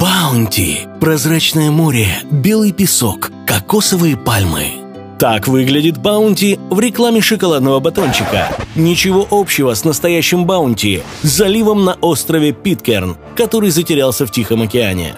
Баунти. Прозрачное море, белый песок, кокосовые пальмы. Так выглядит Баунти в рекламе шоколадного батончика. Ничего общего с настоящим Баунти, заливом на острове Питкерн, который затерялся в Тихом океане.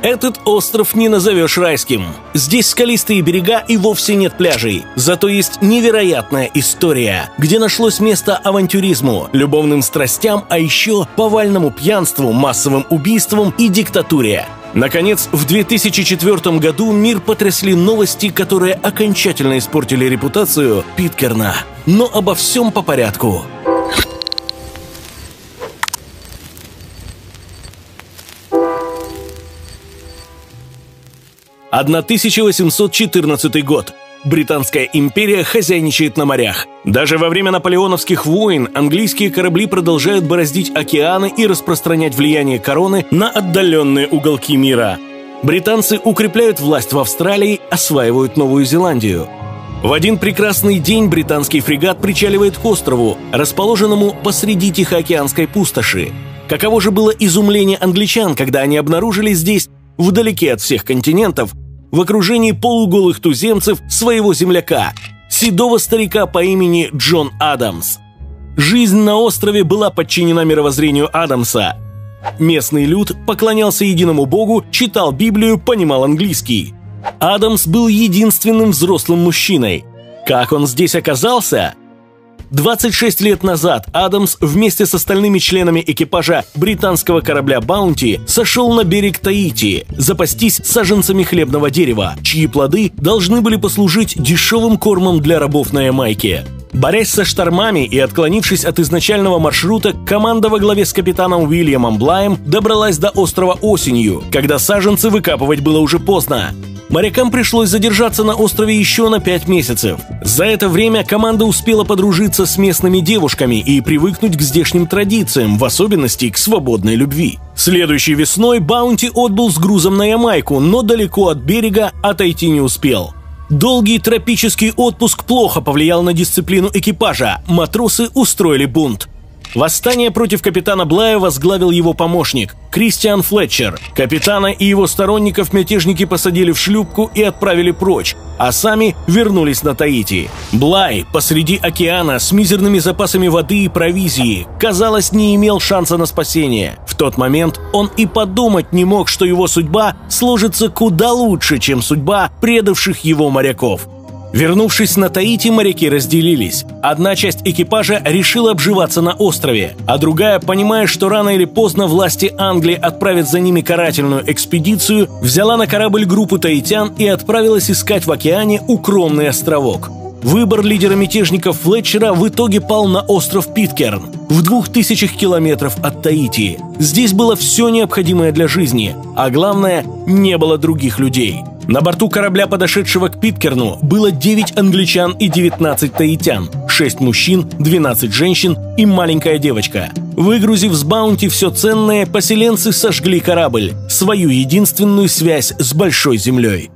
Этот остров не назовешь райским. Здесь скалистые берега и вовсе нет пляжей. Зато есть невероятная история, где нашлось место авантюризму, любовным страстям, а еще повальному пьянству, массовым убийствам и диктатуре. Наконец, в 2004 году мир потрясли новости, которые окончательно испортили репутацию Питкерна. Но обо всем по порядку. 1814 год. Британская империя хозяйничает на морях. Даже во время наполеоновских войн английские корабли продолжают бороздить океаны и распространять влияние короны на отдаленные уголки мира. Британцы укрепляют власть в Австралии, осваивают Новую Зеландию. В один прекрасный день британский фрегат причаливает к острову, расположенному посреди Тихоокеанской пустоши. Каково же было изумление англичан, когда они обнаружили здесь, вдалеке от всех континентов, в окружении полуголых туземцев своего земляка, седого старика по имени Джон Адамс. Жизнь на острове была подчинена мировоззрению Адамса. Местный люд поклонялся единому богу, читал Библию, понимал английский. Адамс был единственным взрослым мужчиной. Как он здесь оказался? 26 лет назад Адамс вместе с остальными членами экипажа британского корабля «Баунти» сошел на берег Таити запастись саженцами хлебного дерева, чьи плоды должны были послужить дешевым кормом для рабов на Ямайке. Борясь со штормами и отклонившись от изначального маршрута, команда во главе с капитаном Уильямом Блаем добралась до острова осенью, когда саженцы выкапывать было уже поздно. Морякам пришлось задержаться на острове еще на пять месяцев. За это время команда успела подружиться с местными девушками и привыкнуть к здешним традициям, в особенности к свободной любви. Следующей весной Баунти отбыл с грузом на Ямайку, но далеко от берега отойти не успел. Долгий тропический отпуск плохо повлиял на дисциплину экипажа. Матросы устроили бунт. Восстание против капитана Блая возглавил его помощник Кристиан Флетчер. Капитана и его сторонников мятежники посадили в шлюпку и отправили прочь, а сами вернулись на Таити. Блай посреди океана с мизерными запасами воды и провизии, казалось, не имел шанса на спасение. В тот момент он и подумать не мог, что его судьба сложится куда лучше, чем судьба предавших его моряков. Вернувшись на Таити, моряки разделились. Одна часть экипажа решила обживаться на острове, а другая, понимая, что рано или поздно власти Англии отправят за ними карательную экспедицию, взяла на корабль группу таитян и отправилась искать в океане укромный островок. Выбор лидера мятежников Флетчера в итоге пал на остров Питкерн, в двух тысячах километров от Таити. Здесь было все необходимое для жизни, а главное, не было других людей – на борту корабля, подошедшего к Питкерну, было 9 англичан и 19 таитян, 6 мужчин, 12 женщин и маленькая девочка. Выгрузив с Баунти все ценное, поселенцы сожгли корабль, свою единственную связь с Большой Землей.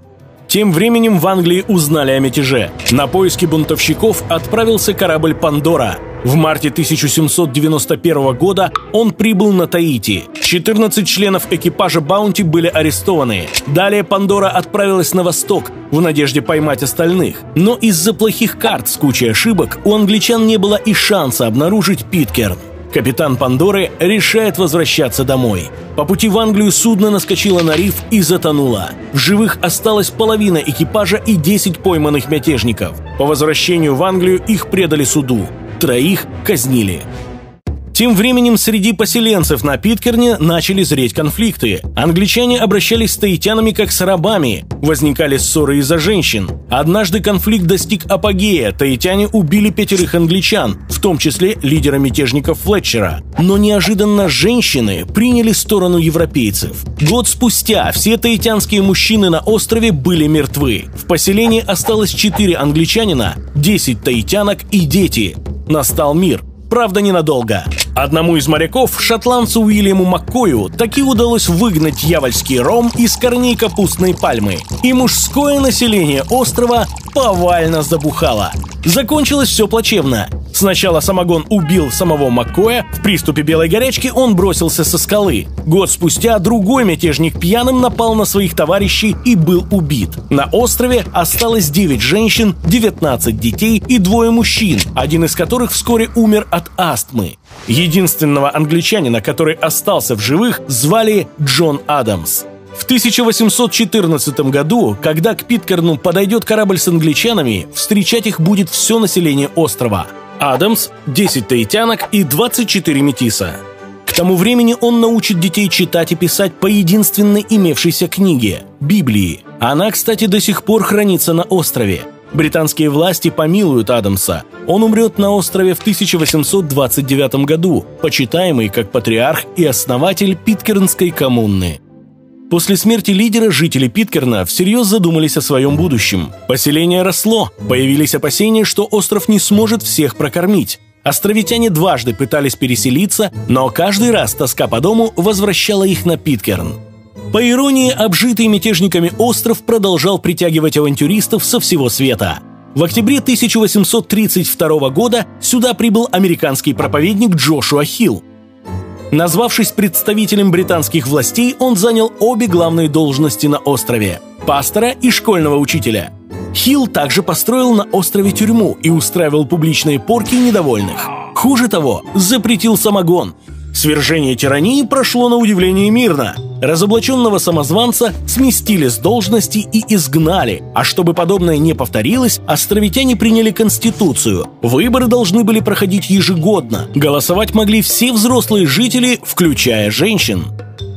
Тем временем в Англии узнали о мятеже. На поиски бунтовщиков отправился корабль «Пандора», в марте 1791 года он прибыл на Таити. 14 членов экипажа Баунти были арестованы. Далее Пандора отправилась на восток в надежде поймать остальных. Но из-за плохих карт с кучей ошибок у англичан не было и шанса обнаружить Питкерн. Капитан Пандоры решает возвращаться домой. По пути в Англию судно наскочило на риф и затонуло. В живых осталась половина экипажа и 10 пойманных мятежников. По возвращению в Англию их предали суду троих казнили. Тем временем среди поселенцев на Питкерне начали зреть конфликты. Англичане обращались с таитянами как с рабами. Возникали ссоры из-за женщин. Однажды конфликт достиг апогея. Таитяне убили пятерых англичан, в том числе лидера мятежников Флетчера. Но неожиданно женщины приняли сторону европейцев. Год спустя все таитянские мужчины на острове были мертвы. В поселении осталось четыре англичанина, 10 таитянок и дети. Настал мир. Правда, ненадолго. Одному из моряков, шотландцу Уильяму Маккою, таки удалось выгнать дьявольский ром из корней капустной пальмы. И мужское население острова повально забухало. Закончилось все плачевно. Сначала самогон убил самого Маккоя, в приступе белой горячки он бросился со скалы. Год спустя другой мятежник пьяным напал на своих товарищей и был убит. На острове осталось 9 женщин, 19 детей и двое мужчин, один из которых вскоре умер от астмы. Единственного англичанина, который остался в живых, звали Джон Адамс. В 1814 году, когда к Питкерну подойдет корабль с англичанами, встречать их будет все население острова – Адамс, 10 таитянок и 24 метиса. К тому времени он научит детей читать и писать по единственной имевшейся книге – Библии. Она, кстати, до сих пор хранится на острове. Британские власти помилуют Адамса. Он умрет на острове в 1829 году, почитаемый как патриарх и основатель Питкернской коммуны – После смерти лидера жители Питкерна всерьез задумались о своем будущем. Поселение росло, появились опасения, что остров не сможет всех прокормить. Островитяне дважды пытались переселиться, но каждый раз тоска по дому возвращала их на Питкерн. По иронии, обжитый мятежниками остров продолжал притягивать авантюристов со всего света. В октябре 1832 года сюда прибыл американский проповедник Джошуа Хилл, Назвавшись представителем британских властей, он занял обе главные должности на острове – пастора и школьного учителя. Хилл также построил на острове тюрьму и устраивал публичные порки недовольных. Хуже того, запретил самогон, Свержение тирании прошло на удивление мирно. Разоблаченного самозванца сместили с должности и изгнали, а чтобы подобное не повторилось, островитяне приняли конституцию. Выборы должны были проходить ежегодно. Голосовать могли все взрослые жители, включая женщин.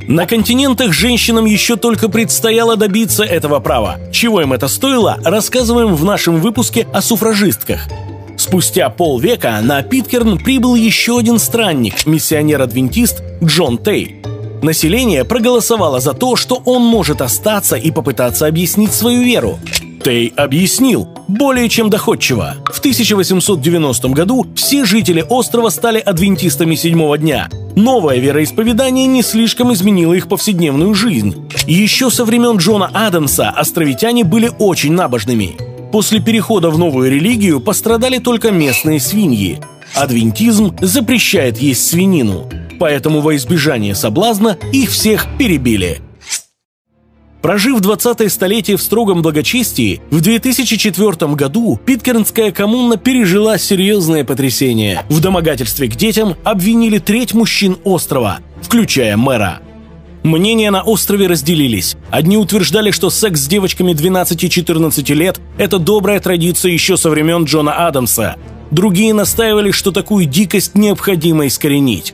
На континентах женщинам еще только предстояло добиться этого права. Чего им это стоило, рассказываем в нашем выпуске о суфражистках. Спустя полвека на Питкерн прибыл еще один странник, миссионер-адвентист Джон Тей. Население проголосовало за то, что он может остаться и попытаться объяснить свою веру. Тей объяснил, более чем доходчиво. В 1890 году все жители острова стали адвентистами седьмого дня. Новое вероисповедание не слишком изменило их повседневную жизнь. Еще со времен Джона Адамса островитяне были очень набожными. После перехода в новую религию пострадали только местные свиньи. Адвентизм запрещает есть свинину, поэтому во избежание соблазна их всех перебили. Прожив 20-е столетие в строгом благочестии, в 2004 году Питкернская коммуна пережила серьезное потрясение. В домогательстве к детям обвинили треть мужчин острова, включая мэра – Мнения на острове разделились. Одни утверждали, что секс с девочками 12-14 лет – это добрая традиция еще со времен Джона Адамса. Другие настаивали, что такую дикость необходимо искоренить.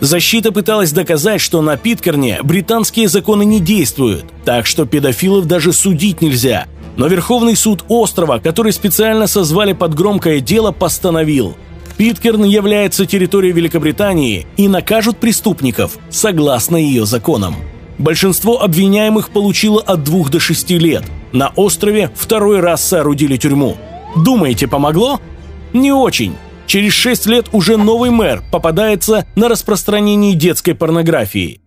Защита пыталась доказать, что на Питкерне британские законы не действуют, так что педофилов даже судить нельзя. Но Верховный суд острова, который специально созвали под громкое дело, постановил – Питкерн является территорией Великобритании и накажут преступников согласно ее законам. Большинство обвиняемых получило от двух до шести лет. На острове второй раз соорудили тюрьму. Думаете, помогло? Не очень. Через шесть лет уже новый мэр попадается на распространении детской порнографии.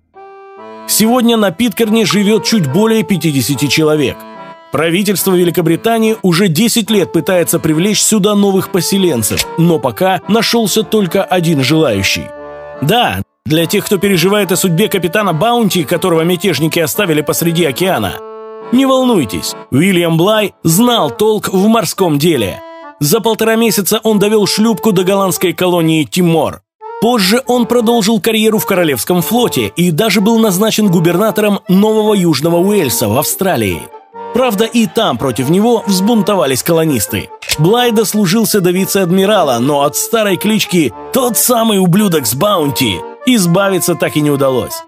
Сегодня на Питкерне живет чуть более 50 человек – Правительство Великобритании уже 10 лет пытается привлечь сюда новых поселенцев, но пока нашелся только один желающий. Да, для тех, кто переживает о судьбе капитана Баунти, которого мятежники оставили посреди океана. Не волнуйтесь, Уильям Блай знал толк в морском деле. За полтора месяца он довел шлюпку до голландской колонии Тимор. Позже он продолжил карьеру в Королевском флоте и даже был назначен губернатором Нового Южного Уэльса в Австралии. Правда, и там против него взбунтовались колонисты. Блай дослужился до вице-адмирала, но от старой клички «Тот самый ублюдок с Баунти» избавиться так и не удалось.